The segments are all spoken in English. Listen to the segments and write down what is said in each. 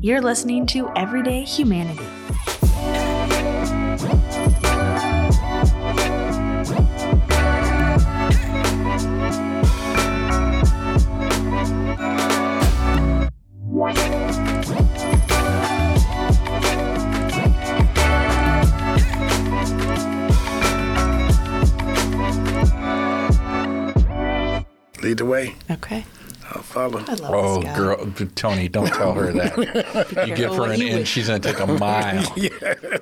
You're listening to Everyday Humanity. Lead the way. Okay. I'll. I love Oh, this guy. girl, Tony, don't tell her that. you give her an inch, she's going to take a mile. yeah.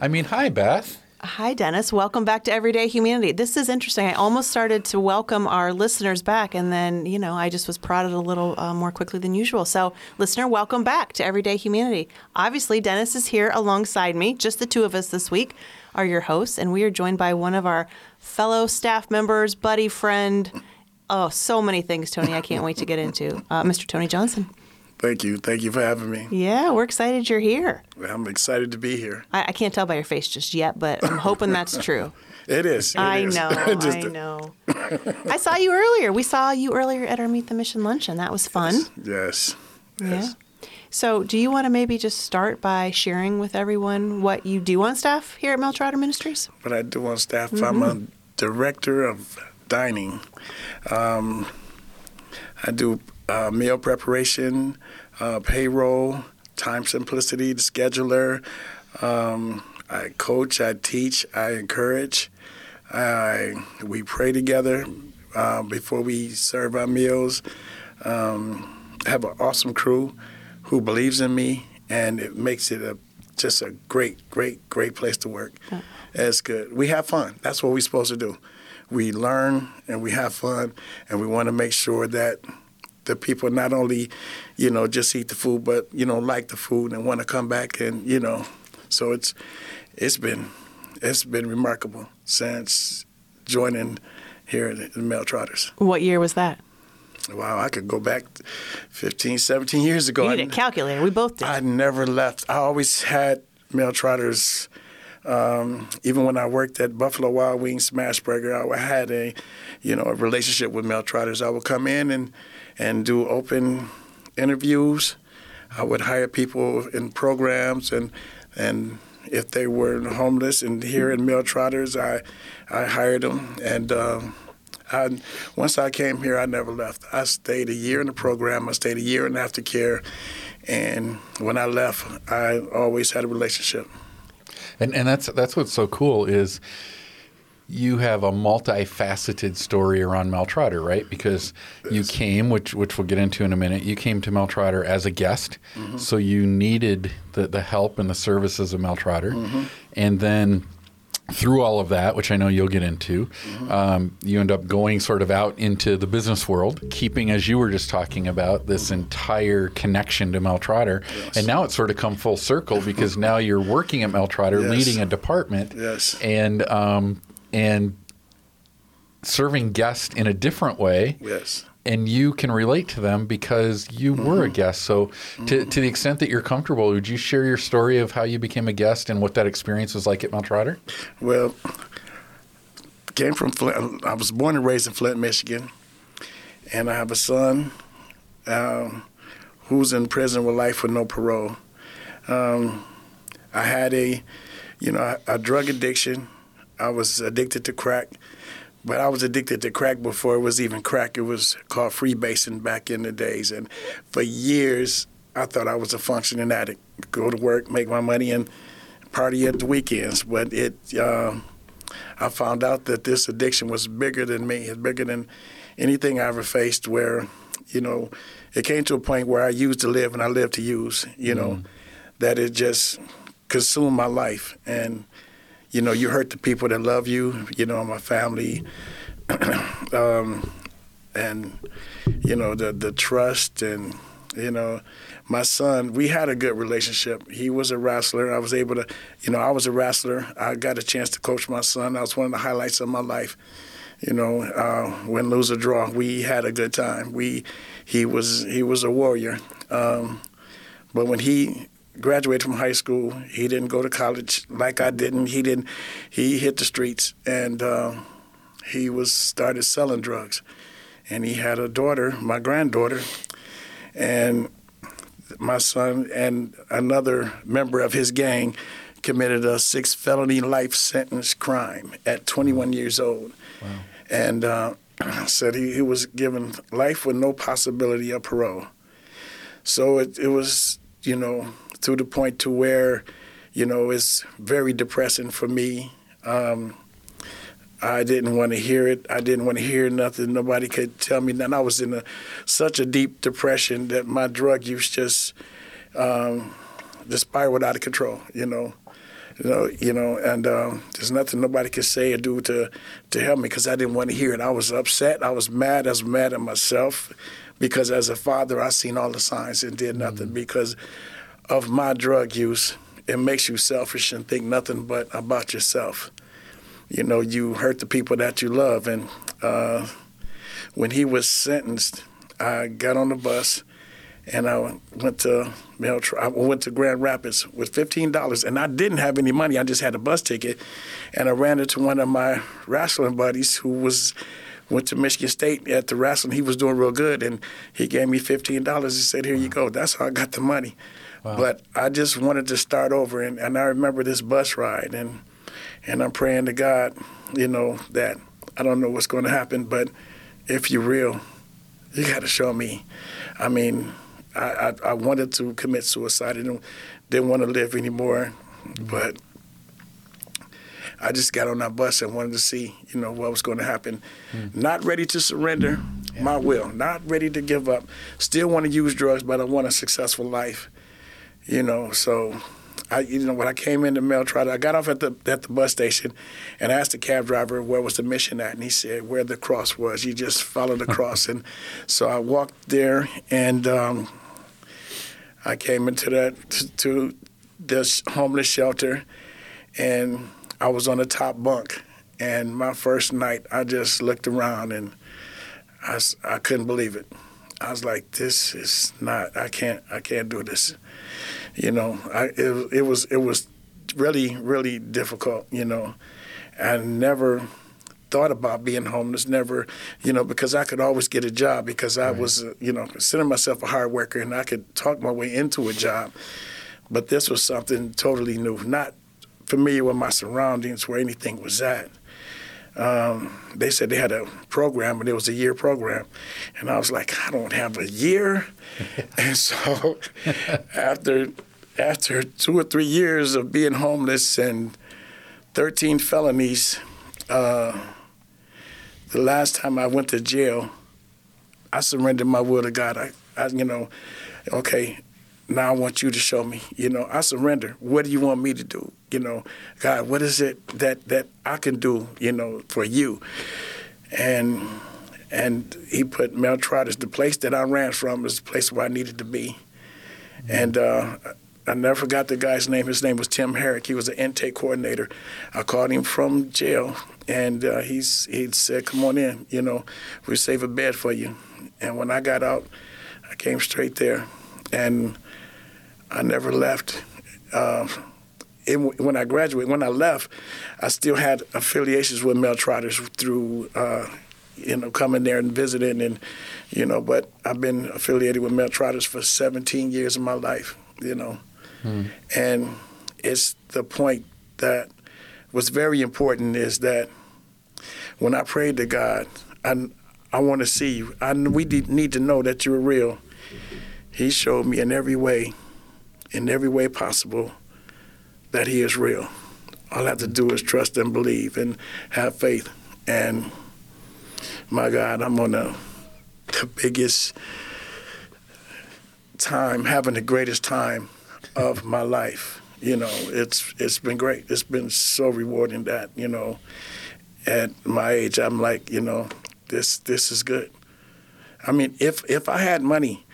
I mean, hi, Beth. Hi, Dennis. Welcome back to Everyday Humanity. This is interesting. I almost started to welcome our listeners back, and then, you know, I just was prodded a little uh, more quickly than usual. So, listener, welcome back to Everyday Humanity. Obviously, Dennis is here alongside me. Just the two of us this week are your hosts, and we are joined by one of our fellow staff members, buddy, friend. Oh, so many things, Tony. I can't wait to get into. Uh, Mr. Tony Johnson. Thank you. Thank you for having me. Yeah, we're excited you're here. I'm excited to be here. I, I can't tell by your face just yet, but I'm hoping that's true. It is. It I is. know. I know. I saw you earlier. We saw you earlier at our Meet the Mission luncheon. That was fun. Yes. Yeah. Yes. So, do you want to maybe just start by sharing with everyone what you do on staff here at Mel Trotter Ministries? What I do on staff, I'm Mm-hmm. a director of dining. Um, I do uh, meal preparation, uh, payroll, time simplicity, the scheduler. Um, I coach, I teach, I encourage. I, we pray together uh, before we serve our meals. Um, I have an awesome crew who believes in me, and it makes it a just a great, great, great place to work. It's good. We have fun. That's what we're supposed to do. We learn and we have fun, and we want to make sure that the people not only, you know, just eat the food, but you know, like the food and want to come back and you know. So it's it's been it's been remarkable since joining here at the Mel Trotters. What year was that? Wow, I could go back 15, 17 years ago. You need a calculator. We both did. I never left. I always had Mel Trotters. Um, even when I worked at Buffalo Wild Wings Smashburger, I had a, you know, a relationship with Mel Trotters. I would come in and and do open interviews. I would hire people in programs and and if they were homeless and here in Mel Trotters, I I hired them and. Um, I, once I came here, I never left. I stayed a year in the program. I stayed a year in aftercare, and when I left, I always had a relationship. And and that's that's what's so cool is you have a multifaceted story around Mel Trotter, right? Because you came, which which we'll get into in a minute. You came to Mel Trotter as a guest, mm-hmm. so you needed the the help and the services of Mel Trotter, mm-hmm. and then. Through all of that, which I know you'll get into, um, you end up going sort of out into the business world, keeping, as you were just talking about, this entire connection to Mel Trotter. And now it's sort of come full circle because now you're working at Mel Trotter, Yes. leading a department, Yes. and um, and serving guests in a different way. Yes. And you can relate to them because you were a guest. So, to, to the extent that you're comfortable, would you share your story of how you became a guest and what that experience was like at Mel Trotter? Well, came from Flint. I was born and raised in Flint, Michigan, and I have a son um, who's in prison with life with no parole. Um, I had a, you know, a, a drug addiction. I was addicted to crack, but I was addicted to crack before it was even crack. It was called freebasing back in the days, and for years I thought I was a functioning addict. Go to work, make my money, and party at the weekends. But it, uh, I found out that this addiction was bigger than me. It's bigger than anything I ever faced. Where, you know, it came to a point where I used to live and I lived to use. You know, that it just consumed my life. And, you know, you hurt the people that love you. You know, my family. um, and you know the the trust and you know my son we had a good relationship. He was a wrestler. I was able to you know i was a wrestler. I got a chance to coach my son. That was one of the highlights of my life. You know uh, win lose or draw we had a good time. We he was he was a warrior. Um, but when he graduated from high school he didn't go to college like i didn't he didn't he hit the streets and uh, he was started selling drugs and he had a daughter, my granddaughter, and my son and another member of his gang committed a six felony life sentence crime at 21 years old. Wow. And uh, said he, he was given life with no possibility of parole. So it, it was, you know, to the point to where, you know, it's very depressing for me. Um, I didn't want to hear it. I didn't want to hear nothing. Nobody could tell me nothing. I was in a, such a deep depression that my drug use just um, just spiraled out of control. You know, you know, you know, and um, there's nothing nobody could say or do to to help me because I didn't want to hear it. I was upset. I was mad. I was mad at myself because as a father, I seen all the signs and did nothing mm-hmm. because of my drug use. It makes you selfish and think nothing but about yourself you know, you hurt the people that you love. And uh, when he was sentenced, I got on the bus and I went to I went to Grand Rapids with fifteen dollars, and I didn't have any money. I just had a bus ticket, and I ran into one of my wrestling buddies who was went to Michigan State at the wrestling. He was doing real good, and he gave me fifteen dollars. He said, "Here you go." That's how I got the money. Wow. But I just wanted to start over, and, and I remember this bus ride, and and I'm praying to God, you know, that I don't know what's going to happen, but if you're real, you got to show me. I mean, I, I, I, wanted to commit suicide. I didn't, didn't want to live anymore, but I just got on that bus and wanted to see, you know, what was going to happen. Mm. Not ready to surrender yeah. my will, not ready to give up. Still want to use drugs, but I want a successful life, you know, so I, you know, when I came into Mel Trotter, I got off at the at the bus station, and asked the cab driver where was the mission at, and he said where the cross was. You just follow the cross, and so I walked there, and um, I came into that to this homeless shelter, and I was on the top bunk. And my first night, I just looked around and I, I couldn't believe it. I was like, "This is not. I can't. I can't do this." You know, I, it, it was it was really really difficult. You know, I never thought about being homeless. Never, you know, because I could always get a job because I right. was, you know, considering myself a hard worker and I could talk my way into a job. But this was something totally new, not familiar with my surroundings where anything was at. Um, they said they had a program, and it was a year program, and I was like, I don't have a year, and so after after two or three years of being homeless and 13 felonies, uh, the last time I went to jail, I surrendered my will to God. I, I, you know, okay, now I want you to show me. You know, I surrender. What do you want me to do? You know, God, what is it that that I can do? You know, for you, and and He put Mel Trotters, the place that I ran from, is the place where I needed to be, and. Uh, I never forgot the guy's name. His name was Tim Herrick. He was an intake coordinator. I called him from jail, and uh, he's he said, "Come on in. You know, we save a bed for you." And when I got out, I came straight there, and I never left. Uh, it, when I graduated, when I left, I still had affiliations with Mel Trotters through, uh, you know, coming there and visiting, and you know. But I've been affiliated with Mel Trotters for 17 years of my life, you know, hmm. and it's the point that was very important is that when I prayed to God, I I want to see you. I we need to know that you're real. He showed me in every way in every way possible that He is real. All I have to do is trust and believe and have faith. And my God, I'm on the, the biggest time, having the greatest time of my life. You know, it's it's been great. It's been so rewarding that you know, at my age, I'm like, you know, this this is good. I mean, if if I had money,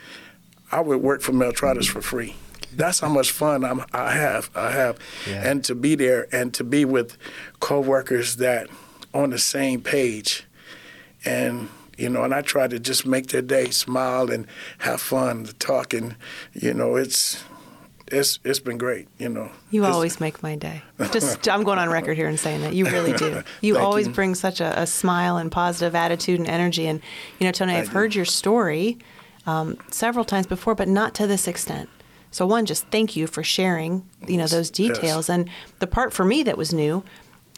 I would work for Mel Trotters for free that's how much fun I'm, I have. I have, yeah. and to be there and to be with coworkers that on the same page, and you know, and I try to just make their day smile and have fun, talk, and you know, it's it's it's been great. You know, you always make my day. Just I'm going on record here and saying that you really do. You always you. bring such a, a, smile and positive attitude and energy. And you know, Tony, I've heard your story um, several times before, but not to this extent. So one, just thank you for sharing, you know, those details. And the part for me that was new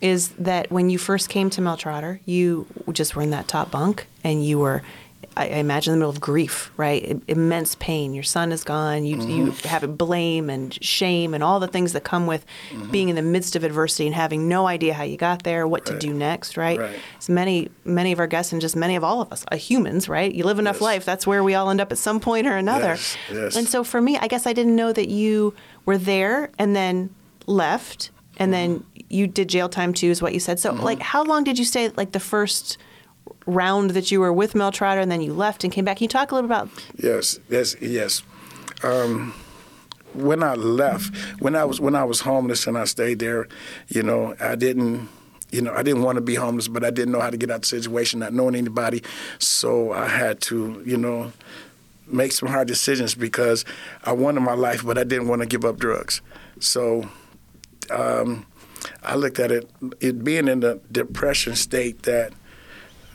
is that when you first came to Mel Trotter, you just were in that top bunk and you were I, imagine in the middle of grief, right? Immense pain. Your son is gone. You you mm-hmm. have blame and shame and all the things that come with mm-hmm. being in the midst of adversity and having no idea how you got there, what to do next, right? Right. So many many of our guests and just many of all of us, are humans, right? You live enough Yes. life, that's where we all end up at some point or another. Yes, yes. And so for me, I guess I didn't know that you were there and then left and mm-hmm. then you did jail time too is what you said. So like how long did you stay like the first round that you were with Mel Trotter and then you left and came back? Can you talk a little about Yes, yes, yes. Um, when I left, when I was when I was homeless and I stayed there, you know, I didn't, you know, I didn't want to be homeless, but I didn't know how to get out of the situation, not knowing anybody. So I had to, you know, make some hard decisions because I wanted my life, but I didn't want to give up drugs. So um, I looked at it, it being in the depression state that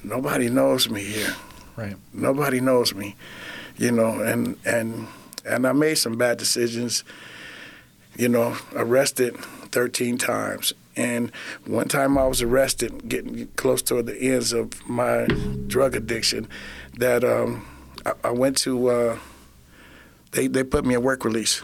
nobody knows me here Right. nobody knows me, you know, and and and I made some bad decisions, you know, arrested 13 times. And one time I was arrested, getting close to the ends of my drug addiction, that um, I, I went to, uh, they, they put me in work release.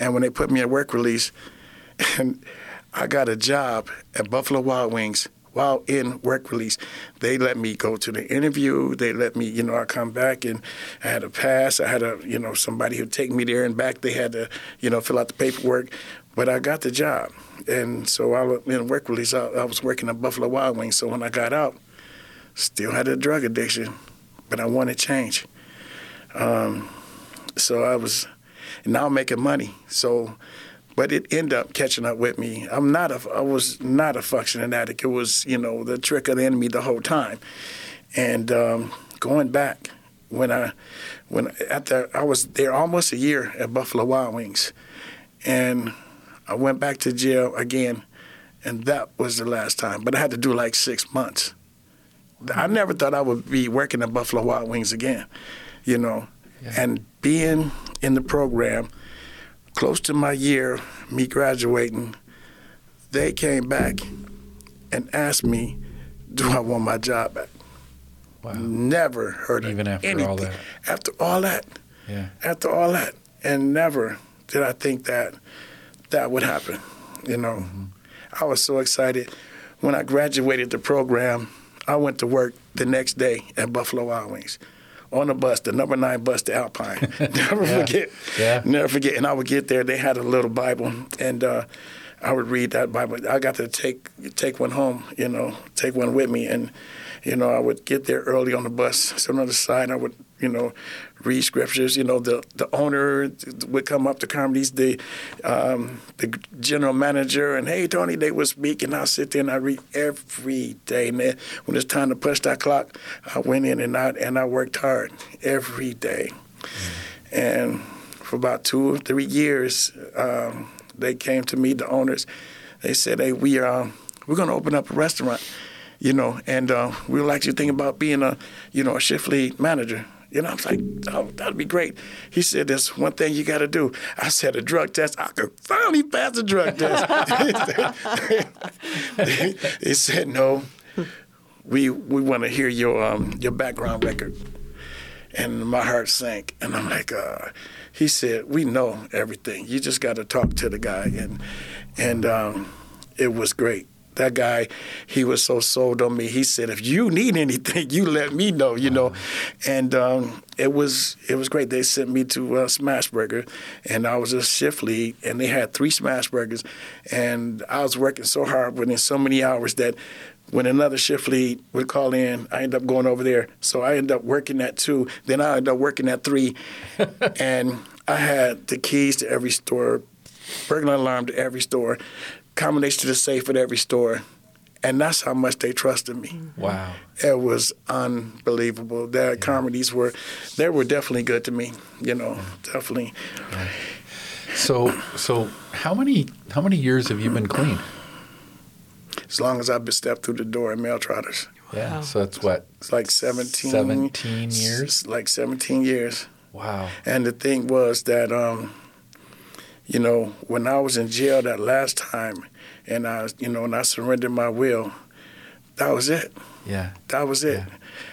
And when they put me in work release, and I got a job at Buffalo Wild Wings while in work release. They let me go to the interview. They let me, you know, I come back and I had a pass. I had a, you know, somebody who'd take me there and back. They had to, you know, fill out the paperwork. But I got the job. And so I was in work release. I, I was working at Buffalo Wild Wings. So when I got out, still had a drug addiction, but I wanted change. Um, so I was, now making money. So, but it ended up catching up with me. I'm not a, I was not a functioning addict. It was, you know, the trick of the enemy the whole time. And um, going back, when I, when after I was there almost a year at Buffalo Wild Wings, and I went back to jail again, and that was the last time. But I had to do like six months. I never thought I would be working at Buffalo Wild Wings again, you know. And being in the program, close to my year, me graduating, they came back and asked me, "Do I want my job back?" Wow. Never heard Even of after anything. all that. After all that, Yeah. after all that, and never did I think that that would happen. You know, Mm-hmm. I was so excited when I graduated the program. I went to work the next day at Buffalo Wild Wings on the bus, the number nine bus to Alpine. never Yeah. forget. Yeah. Never forget. And I would get there. They had a little Bible, and uh, I would read that Bible. I got to take take one home. You know, take one with me, and you know, I would get there early on the bus, sit on the side. I would, you know, read scriptures. You know, the the owner would come up to comedies, the um, the general manager, and hey, Tony, they would speak, and I'll sit there and I read every day. And then when it's time to push that clock, I went in and out, and I worked hard every day. And for about two or three years, um, they came to me, the owners. They said, "Hey, we are we're going to open up a restaurant, you know, and uh, we would like you to think about being a, you know, a shift lead manager." You know, I was like, "Oh, that'd be great." He said, "There's one thing you got to do." I said, "A drug test." I could finally pass a drug test. he said, "No, we we want to hear your um, your background record." and my heart sank. And I'm like, uh, he said, we know everything. You just got to talk to the guy, and and um, it was great. That guy, he was so sold on me. He said, if you need anything, you let me know, you know. And um, it was it was great. They sent me to uh, Smashburger, and I was a shift lead, and they had three Smashburgers, and I was working so hard within so many hours that when another shift lead would call in, I end up going over there. So I end up working at two. Then I end up working at three, and I had the keys to every store, burglar alarm to every store, combination to the safe at every store, and that's how much they trusted me. Wow. It was unbelievable. Their comedies were, they were definitely good to me. You know, definitely. So so how many how many years have you been clean? As long as I've been stepped through the door at Mel Trotters, Yeah. Wow. So that's what it's like 17, 17 years? Like 17 years. Wow. And the thing was that um, you know, when I was in jail that last time, and I, you know, and I surrendered my will, that was it. Yeah. That was it. Yeah.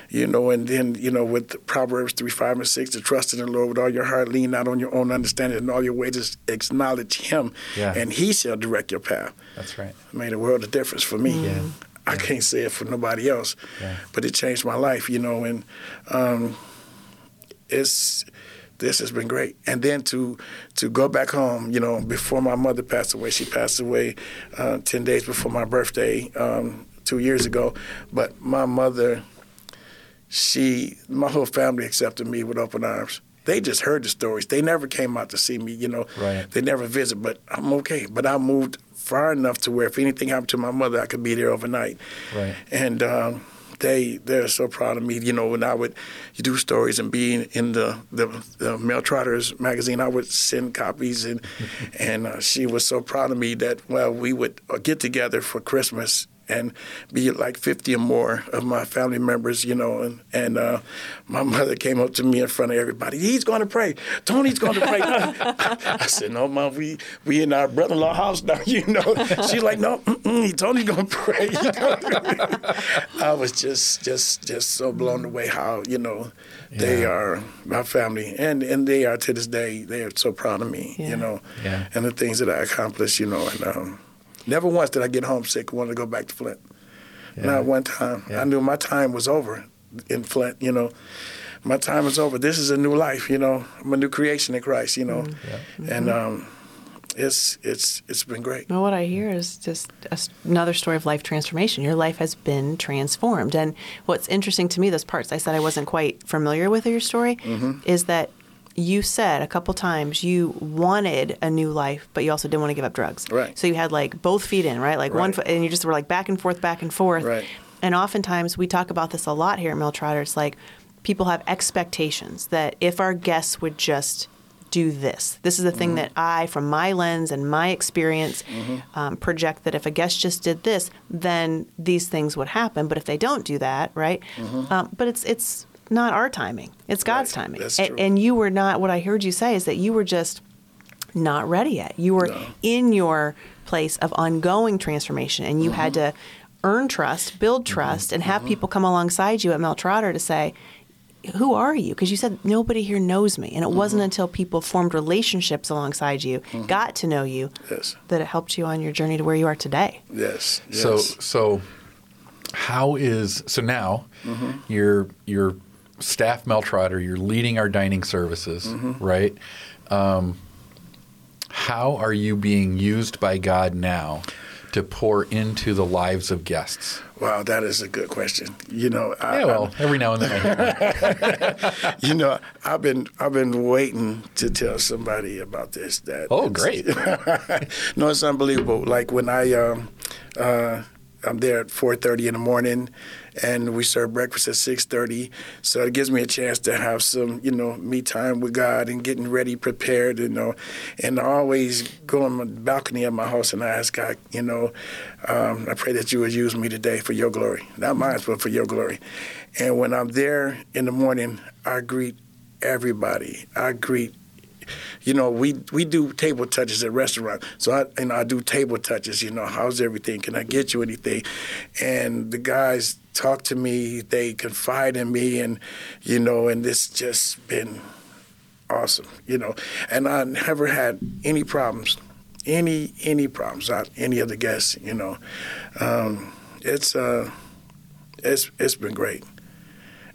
You know, and then, you know, with Proverbs 3, 5, and 6, to trust in the Lord with all your heart, lean not on your own understanding, and all your ways just acknowledge Him, Yeah. and He shall direct your path. That's right. It made a world of difference for me. Yeah. I can't say it for nobody else, Yeah. but it changed my life, you know, and um, it's this has been great. And then to to go back home, you know, before my mother passed away, she passed away uh, ten days before my birthday um, two years ago. But my mother, she, my whole family accepted me with open arms. They just heard the stories. They never came out to see me, you know. Right. They never visit, but I'm okay. But I moved far enough to where if anything happened to my mother, I could be there overnight. Right. And um, they they're so proud of me. You know, when I would do stories and be in, the, the the Mel Trotters magazine, I would send copies, and and uh, she was so proud of me that well, we would get together for Christmas. And be like 50 or more of my family members, you know, and, and uh, my mother came up to me in front of everybody. He's going to pray. Tony's going to pray. I said, no, mom, we we in our brother-in-law house now, you know. She's like, no, Tony's going to pray. I was just just just so blown away how you know they are my family and and they are to this day they are so proud of me Yeah. you know Yeah. and the things that I accomplished you know and um, never once did I get homesick and wanted to go back to Flint Yeah. not one time Yeah. I knew my time was over in Flint you know my time is over this is a new life you know I'm a new creation in Christ you know Mm-hmm. and um, it's it's it's been great Well, what I hear is just a s another story of life transformation. Your life has been transformed. And what's interesting to me, those parts I said I wasn't quite familiar with your story, Mm-hmm. is that you said a couple times you wanted a new life, but you also didn't want to give up drugs. Right. So you had like both feet in, right? Like one foot, and you just were like back and forth, back and forth. Right. And oftentimes we talk about this a lot here at Mel Trotter. It's like people have expectations that if our guests would just do this, this is the thing that I, from my lens and my experience, um, project that if a guest just did this, then these things would happen. But if they don't do that, right? Um, but it's it's not our timing; it's God's Right. timing. That's A- and you were not. What I heard you say is that you were just not ready yet. You were No. in your place of ongoing transformation, and you had Mm-hmm. to earn trust, build trust, and have people come alongside you at Mel Trotter to say, who are you? Because you said nobody here knows me. And it Mm-hmm. wasn't until people formed relationships alongside you, got to know you, Yes. that it helped you on your journey to where you are today. yes, yes. So so how is so now Mm-hmm. you're you're staff Mel Trotter, you're leading our dining services, Mm-hmm. right? Um, how are you being used by God now to pour into the lives of guests? wow that is a good question you know I, Yeah, well, every now and then I hear that. You know, I've been I've been waiting to tell somebody about this. That Oh, great. no, it's unbelievable. Like when I um, uh, I'm there at 4:30 in the morning, and we serve breakfast at 6:30. So it gives me a chance to have some, you know, me time with God and getting ready, prepared, you know. And I always go on the balcony of my house and I ask God, you know, um, I pray that you would use me today for your glory, not mine, but for your glory. And when I'm there in the morning, I greet everybody. I greet you know, we we do table touches at restaurants. So I know I do table touches. You know, how's everything? Can I get you anything? And the guys talk to me. They confide in me, and you know, and it's just been awesome. You know, and I never had any problems, any any problems out any of the guests. You know, um, it's uh, it's it's been great.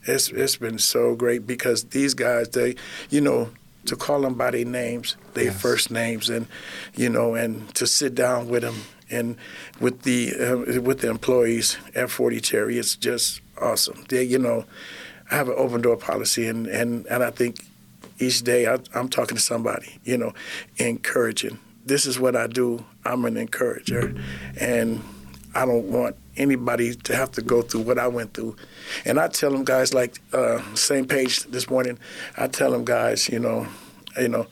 It's it's been so great because these guys, they, you know, to call them by their names, their Yes. first names, and you know, and to sit down with them and with the uh, with the employees at Forty Cherry, it's just awesome. They, you know, I have an open door policy, and and and I think each day I, I'm talking to somebody, you know, encouraging. This is what I do. I'm an encourager, and I don't want anybody to have to go through what I went through. And I tell them guys like uh, same page this morning. I tell them guys, you know, you know,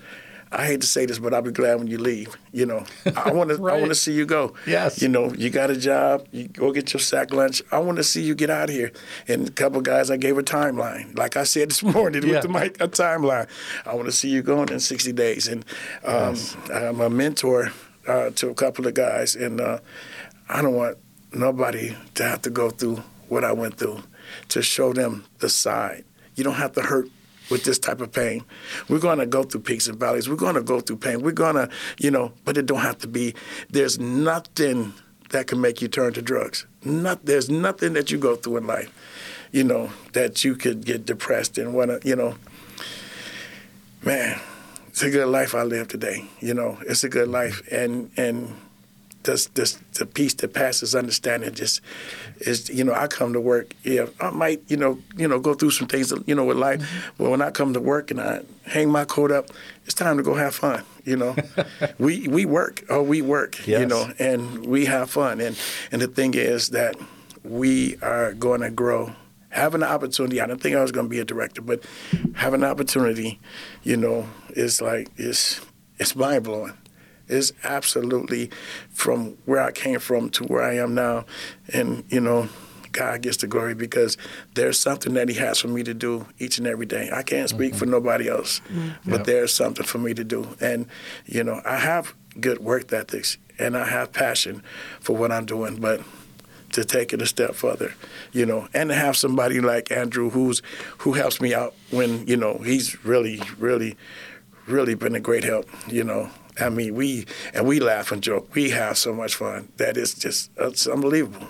I hate to say this, but I'll be glad when you leave. You know, I want to. I want to see you go. Yes. You know, you got a job. You go get your sack lunch. I want to see you get out of here. And a couple guys, I gave a timeline. Like I said this morning Yeah. with the mic, a timeline. I want to see you going in 60 days. And um, I'm a mentor uh, to a couple of guys, and uh, I don't want nobody to have to go through what I went through to show them the side. You don't have to hurt with this type of pain. We're going to go through peaks and valleys. We're going to go through pain. We're going to, you know, but it don't have to be. There's nothing that can make you turn to drugs. Not, there's nothing that you go through in life, you know, that you could get depressed and want to, you know, man, it's a good life I live today. You know, it's a good life, and and this this the peace that passes understanding just is you know I come to work. Yeah, I might you know you know go through some things you know with life, mm-hmm. but when I come to work and I hang my coat up, it's time to go have fun. You know, we we work oh we work. You know, and we have fun. And and the thing is that we are going to grow. Having an opportunity, I didn't think I was going to be a director, but having an opportunity, you know, is like it's it's mind blowing. It's absolutely from where I came from to where I am now, and you know, God gets the glory because there's something that He has for me to do each and every day. I can't speak mm-hmm. for nobody else, mm-hmm. but Yep. there's something for me to do, and you know, I have good work ethics and I have passion for what I'm doing, but to take it a step further, you know, and to have somebody like Andrew who's who helps me out when you know he's really, really, really been a great help. You know, I mean, we and we laugh and joke. We have so much fun that it's just it's unbelievable.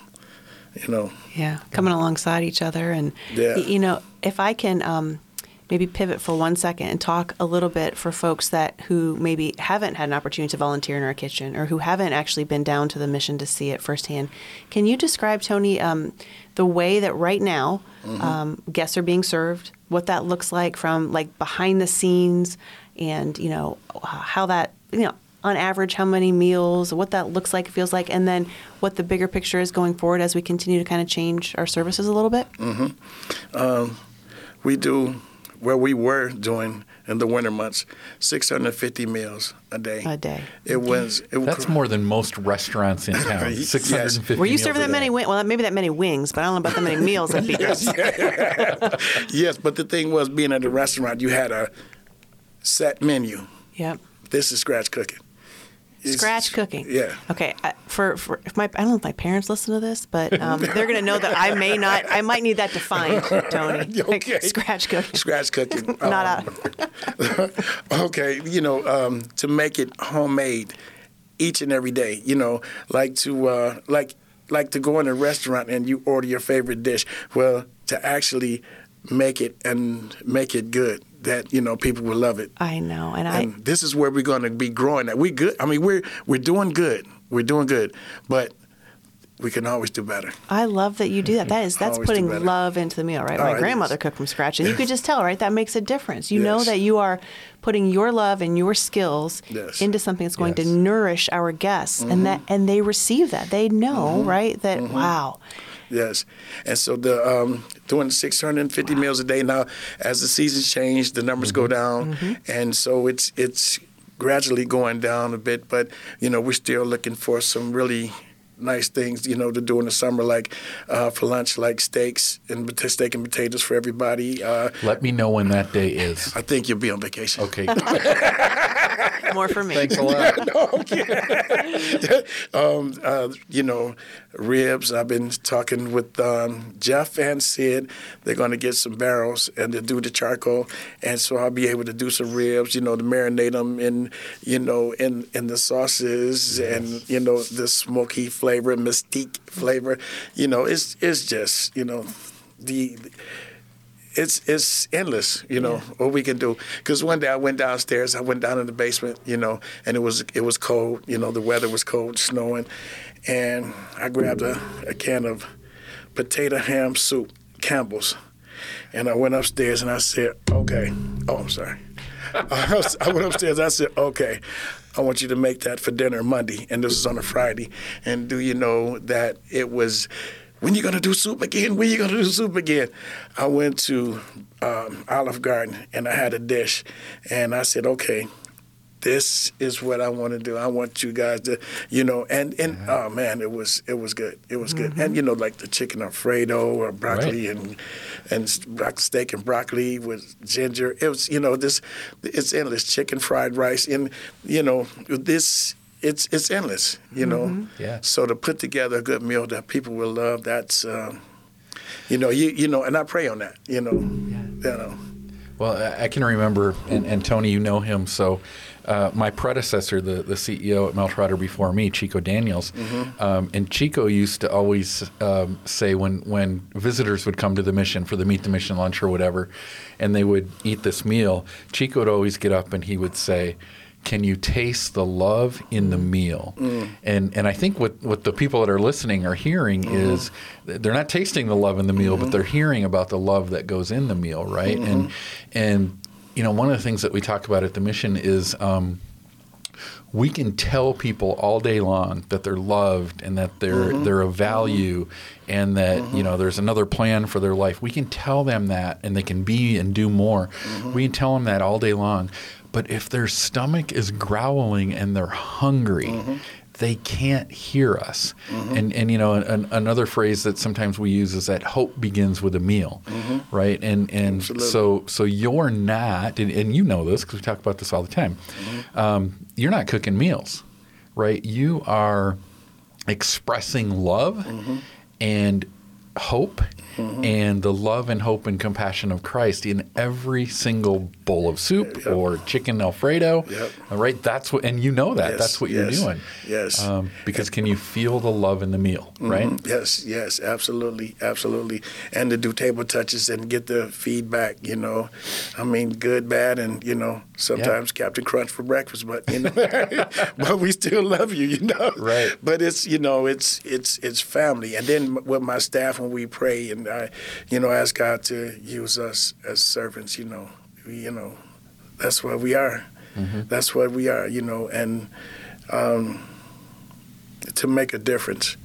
You know, Yeah, coming alongside each other, and Yeah. you know, if I can um, maybe pivot for one second and talk a little bit for folks that who maybe haven't had an opportunity to volunteer in our kitchen or who haven't actually been down to the mission to see it firsthand. Can you describe, Tony, um, the way that right now um, guests are being served, what that looks like from like behind the scenes, and you know how that you know on average how many meals, what that looks like, feels like, and then what the bigger picture is going forward as we continue to kind of change our services a little bit? Mm-hmm. Um, we do where we were doing in the winter months, 650 meals a day. A day. It was. It was That's more than most restaurants in town. Yes. Six hundred and fifty. Were you serving that many wings? Well, maybe that many wings, but I don't know about that many meals at Beatrice. yes, but the thing was, being at a restaurant, you had a set menu. Yep. This is scratch cooking. It's- Scratch cooking. Yeah. Okay. I, for for if my I don't know if my parents listen to this, but um, they're to know that I may not. I might need that defined, Tony. Like, scratch cooking. Scratch cooking. Not Um, okay, you know, um, to make it homemade each and every day. You know, like to uh, like like to go in a restaurant and you order your favorite dish. Well, to actually make it and make it good, that you know people will love it. I know, and I. this is where we're going to be growing That We good. I mean, we're we're doing good. We're doing good, but we can always do better. I love that you do that. That is that's Always putting love into the meal, right? Oh, My it grandmother is. cooked from scratch, and you could just tell, right? That makes a difference. You know that you are putting your love and your skills Yes. Mm-hmm. into something that's going Yes. to nourish our guests, and that and they receive that. They know, right? That wow, Yes, and so the um, doing 650 meals a day now. As the seasons change, the numbers go down, and so it's it's gradually going down a bit. But you know, we're still looking for some really nice things, you know, to do in the summer, like uh, for lunch, like steaks and steak and potatoes for everybody. Uh, Let me know when that day is. I think you'll be on vacation. Okay. more for me. Thanks a lot. um, uh, you know, ribs. I've been talking with um, Jeff and Sid. They're going to get some barrels and to do the charcoal, and so I'll be able to do some ribs. You know, to marinate them in, you know, in in the sauces and you know the smoky flavor, mesquite flavor. You know, it's it's just you know the it's it's endless, you know, what we can do. Because one day I went downstairs, I went down in the basement, you know, and it was it was cold, you know, the weather was cold, snowing, and I grabbed a, a can of potato ham soup, Campbell's, and I went upstairs and I said, okay, oh I'm sorry, I went upstairs. I said, okay, I want you to make that for dinner Monday, and this was on a Friday. And do you know that it was? When you gonna do soup again? When you gonna do soup again? I went to um, Olive Garden and I had a dish, and I said, okay, this is what I want to do. I want you guys to, you know, and and oh man, it was it was good. It was good. And you know, like the chicken alfredo or broccoli Right. and and steak and broccoli with ginger. It was you know this it's endless. Chicken fried rice and you know this. It's it's endless, you know. Yeah. So to put together a good meal that people will love, that's, um, you know, you you know, and I pray on that, you know, yeah. you know. Well, I- I can remember, and, and Tony, you know him. So, uh, my predecessor, the, the CEO at Mel Trotter before me, Chico Daniels, um, and Chico used to always um, say when when visitors would come to the mission for the Meet the Mission lunch or whatever, and they would eat this meal, Chico would always get up and he would say. Can you taste the love in the meal? And and I think what, what the people that are listening are hearing is they're not tasting the love in the meal, but they're hearing about the love that goes in the meal, right? And and you know one of the things that we talk about at the mission is um, we can tell people all day long that they're loved and that they're mm-hmm. they're of value and that you mm-hmm. know there's another plan for their life. We can tell them that and they can be and do more. Mm-hmm. We can tell them that all day long. But if their stomach is growling and they're hungry, they can't hear us. Mm-hmm. And and you know an, another phrase that sometimes we use is that hope begins with a meal, mm-hmm. right? And and Absolutely. so so you're not, and, and you know this because we talk about this all the time. Mm-hmm. Um, you're not cooking meals, right? You are expressing love and hope and the love and hope and compassion of Christ in every single bowl of soup Yep. or chicken alfredo. Yep. Right, that's what, and you know that. Yes, that's what yes, you're doing. yes. Um, because can you feel the love in the meal, right? Mhm. Yes, yes, absolutely, absolutely. And to do table touches and get the feedback, you know. I mean, good, bad, and you know, sometimes Captain Crunch for breakfast, but you know, but we still love you, you know. Right. But it's you know, it's it's it's family. And then with my staff, when we pray and I, you know, ask God to use us as servants, you know, we, you know, that's what we are. That's what we are, you know, and um, to make a difference.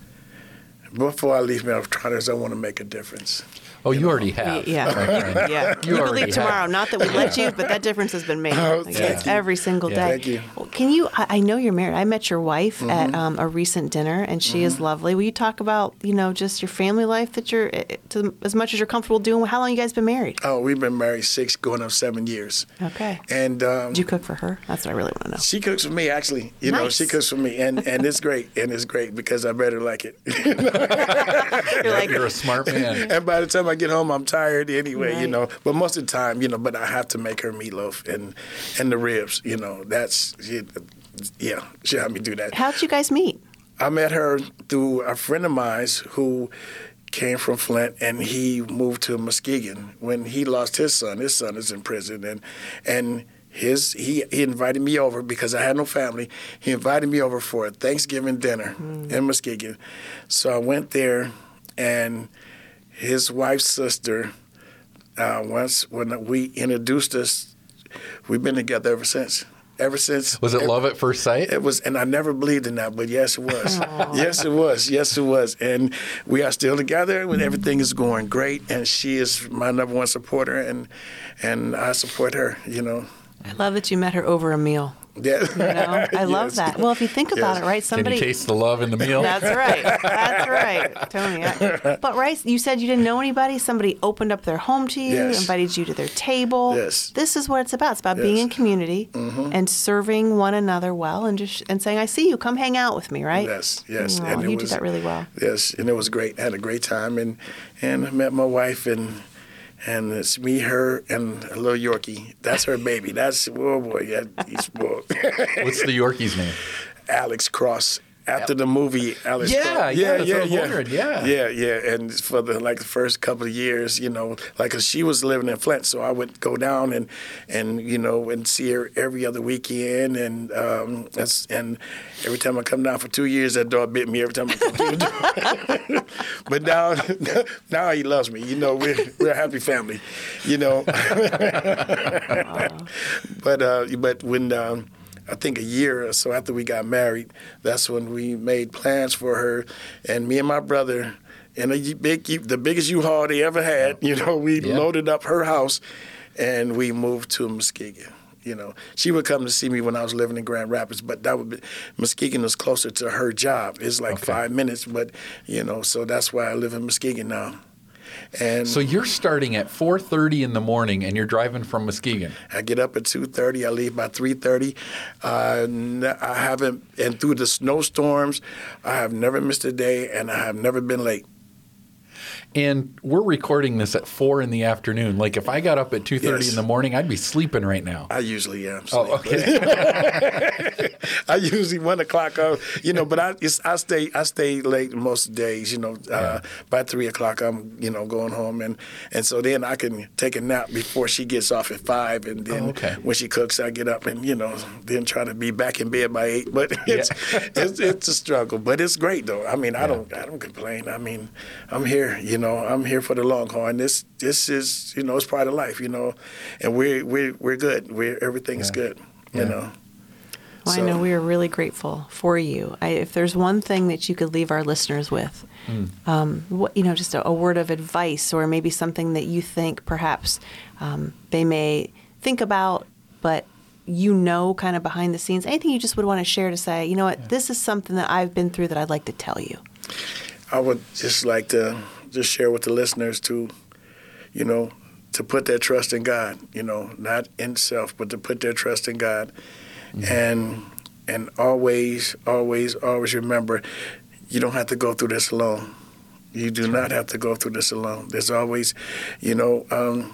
Before I leave Mel Trotters, I want to make a difference. Oh, you already have. Yeah. my friend. Yeah, You you, can already leave tomorrow. have. Not that we let you, but that difference has been made. Oh, Like, thank it's you. every single Yeah. day. Thank you. Well, Can you? I, I know you're married. I met your wife Mm-hmm. at um, a recent dinner, and she is lovely. Will you talk about you know just your family life that you're eh, to, as much as you're comfortable doing? How long you guys been married? Oh, we've been married six, going up seven years. Okay. And um, Did you cook for her? That's what I really want to know. she cooks for me, actually. You know, she cooks for me, and and it's great, and it's great because I better like it. You're like, You're a smart man. and by the time I get home, I'm tired anyway. You know, but most of the time, you know, but I have to make her meatloaf and and the ribs. You know, that's she, yeah, she had me do that. how'd you guys meet? I met her through a friend of mine who came from Flint and he moved to Muskegon when he lost his son. His son is in prison and and his he, he invited me over because I had no family. He invited me over for a Thanksgiving dinner mm-hmm. in Muskegon. So I went there and his wife's sister uh, once when we introduced us we've been together ever since. Ever since Was it love at first sight? it was, and I never believed in that, but yes, it was. yes, it was. Yes, it was. And we are still together, and everything is going great. And she is my number one supporter, and and I support her. You know. I love that you met her over a meal. Yeah. You know, I love Yes. that. Well, if you think about Yes. it, right? Can Somebody you taste the love in the meal? That's right. That's right, Tony. I- but right, you said you didn't know anybody. Somebody opened up their home to you, Yes. invited you to their table. Yes. This is what it's about. It's about being Yes. Mm-hmm. in community and serving one another well, and just and saying, "I see you. Come hang out with me." Right? Yes, yes. Aw, and it you was, did that really well. Yes, and it was great. I had a great time, and and I met my wife, and and it's me, her, and a little Yorkie. That's her baby. That's oh boy, yeah, he's. What's the Yorkie's name? Alex Cross. After the movie, Alex. Yeah, Cross. yeah, that's what I was wondering, yeah. yeah, yeah. And for the like the first couple of years, you know, like 'cause she was living in Flint, so I would go down and and you know and see her every other weekend, and um, that's and every time I come down for two years, that dog bit me every time I come to the door. but now, now he loves me. You know, we're we're a happy family. You know, but uh, but when. Um, I think a year or so after we got married, that's when we made plans for her, and me and my brother, in a big, the biggest U-Haul they ever had. You know, we Yeah. loaded up her house, and we moved to Muskegon. You know, she would come to see me when I was living in Grand Rapids, but that would be Muskegon was closer to her job. It's like Okay. five minutes, but you know, so that's why I live in Muskegon now. And So you're starting at 4:30 in the morning, and you're driving from Muskegon. I get up at two thirty. I leave by three thirty. Uh, n- I haven't, and through the snowstorms, I have never missed a day, and I have never been late. And we're recording this at four in the afternoon. Like if I got up at 2:30 Yes. in the morning, I'd be sleeping right now. I usually am. Oh, okay. I usually one o'clock. Uh, you know, but I it's, I stay I stay late most days. You know, uh, by three o'clock I'm you know going home, and and so then I can take a nap before she gets off at five, and then Oh, okay. when she cooks, I get up and you know then try to be back in bed by eight. But it's it's, it's a struggle, but it's great though. I mean, I don't I don't complain. I mean, I'm here. You know, I'm here for the long haul, and this this is you know it's part of life. You know, and we're we're we're good. We're everything's good. You know. Well, I know we are really grateful for you. I, if there's one thing that you could leave our listeners with, um, what, you know, just a, a word of advice, or maybe something that you think perhaps um, they may think about, but you know, kind of behind the scenes. Anything you just would want to share to say, you know what, this is something that I've been through that I'd like to tell you. I would just like to just share with the listeners to, you know, to put their trust in God. You know, not in self, but to put their trust in God, and and always, always, always remember, you don't have to go through this alone. You do not have to go through this alone. There's always, you know, um,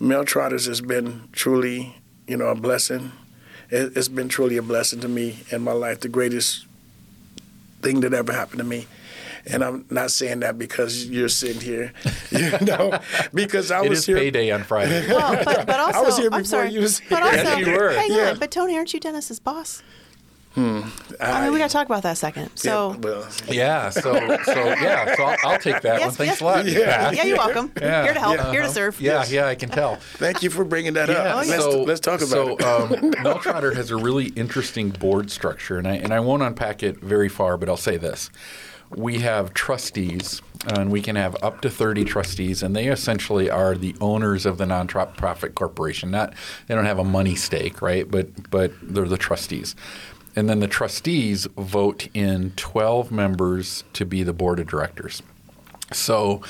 Mel Trotters has been truly, you know, a blessing. It, it's been truly a blessing to me in my life. The greatest thing that ever happened to me. And I'm not saying that because you're sitting here, you know, because I It was is here. payday on Friday. Well, but, but also, was here I'm before sorry, you was but here. also, Yes, you were. hang Yeah. on, but Tony, aren't you Dennis's boss? Hmm. I mean, we got to talk about that a second. So, yeah, well, yeah. So so yeah. So I'll, I'll take that one. Thanks yes, a lot. Yeah. yeah, you're welcome. Yeah. Here to help, Yeah. here to serve. Yeah, yeah, I can tell. thank you for bringing that Yeah, up. Let's, so, let's talk about so, it. um, Mel Trotter has a really interesting board structure, and I and I won't unpack it very far, but I'll say this: we have trustees, and we can have up to thirty trustees, and they essentially are the owners of the nonprofit corporation. Not they don't have a money stake, right? But but they're the trustees. And then the trustees vote in 12 members to be the board of directors. So,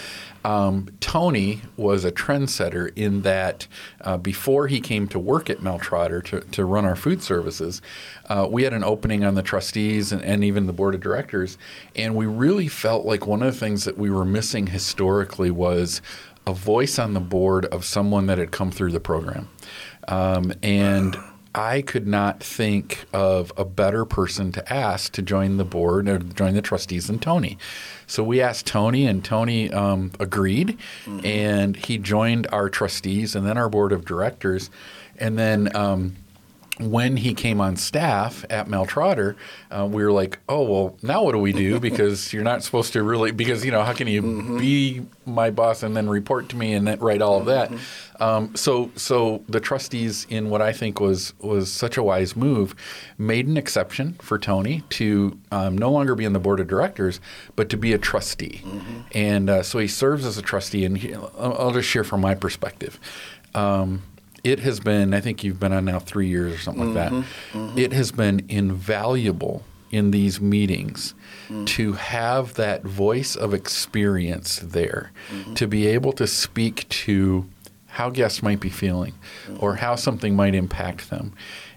um, Tony was a trendsetter in that uh, before he came to work at Mel Trotter to, to run our food services, uh, we had an opening on the trustees and, and even the board of directors. And we really felt like one of the things that we were missing historically was a voice on the board of someone that had come through the program. Um, and I could not think of a better person to ask to join the board or join the trustees than Tony. So we asked Tony, and Tony um, agreed, and he joined our trustees and then our board of directors. And then um, when he came on staff at Mel Trotter, uh, we were like, oh, well, now what do we do? Because you're not supposed to really, because, you know, how can you be my boss and then report to me and then write all of that? Um, so, so the trustees, in what I think was was such a wise move, made an exception for Tony to um, no longer be in the board of directors, but to be a trustee. And uh, so he serves as a trustee. And he, I'll I'll just share from my perspective. Um, it has been, I think you've been on now three years or something like that. It has been invaluable in these meetings to have that voice of experience there, to be able to speak to how guests might be feeling or how something might impact them.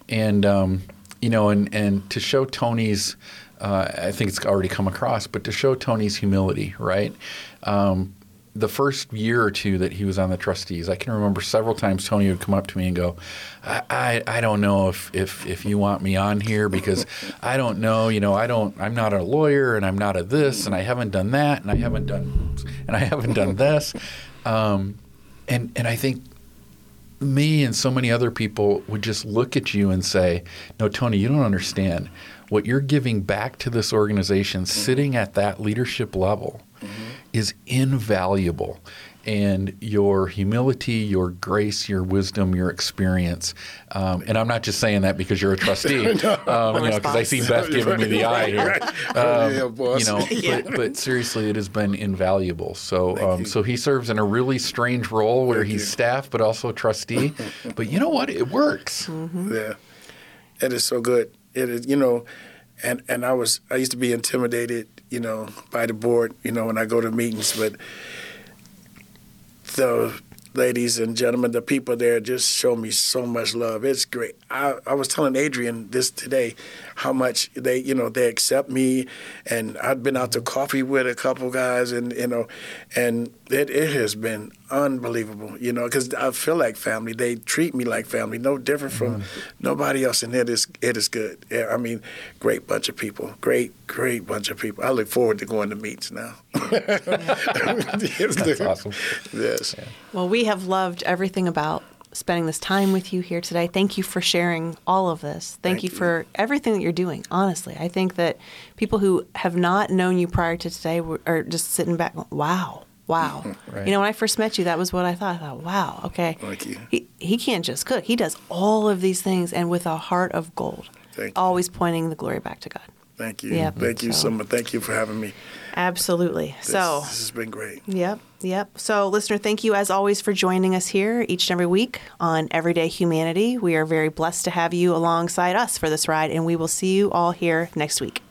And, um, you know, and, and to show Tony's, uh, I think it's already come across, but to show Tony's humility, right? Um, the first year or two that he was on the trustees, I can remember several times Tony would come up to me and go, I, I, I don't know if, if, if you want me on here because I don't know, you know, I don't, I'm not a lawyer and I'm not a this and I haven't done that and I haven't done, and I haven't done this. Um, and, and I think me and so many other people would just look at you and say, No, Tony, you don't understand. What you're giving back to this organization, sitting at that leadership level, is invaluable. and your humility, your grace, your wisdom, your experience. Um, and I'm not just saying that because you're a trustee, um, you know, because I see Beth giving me the eye here. Um, yeah, boss. you know, but, but seriously, it has been invaluable. So, um, so he serves in a really strange role where Thank he's you. staff but also trustee. but you know what? It works. Yeah, it is so good. It is, you know, and and I was I used to be intimidated, you know, by the board, you know, when I go to meetings, but the ladies and gentlemen, the people there just show me so much love. It's great. I, I was telling Adrian this today, how much they, you know, they accept me, and I've been out to coffee with a couple guys, and you know, and it, it has been unbelievable, you know, because I feel like family. They treat me like family, no different from mm-hmm. nobody else, and it is it is good. Yeah, I mean, great bunch of people, great great bunch of people. I look forward to going to meets now. That's awesome. Yes. Well, we have loved everything about spending this time with you here today. Thank you for sharing all of this. Thank, Thank you, you. for everything that you're doing. Honestly, I think that people who have not known you prior to today are just sitting back, going, wow. Wow. Right. You know, when I first met you, that was what I thought. I thought, wow, okay. Thank you. He, he can't just cook. He does all of these things and with a heart of gold. Thank you. Always pointing the glory back to God. Thank you. Yep. Thank you so So- much. Thank you for having me. Absolutely. This, so, this has been great. Yep, yep. So, listener, thank you as always for joining us here each and every week on Everyday Humanity. We are very blessed to have you alongside us for this ride, and we will see you all here next week.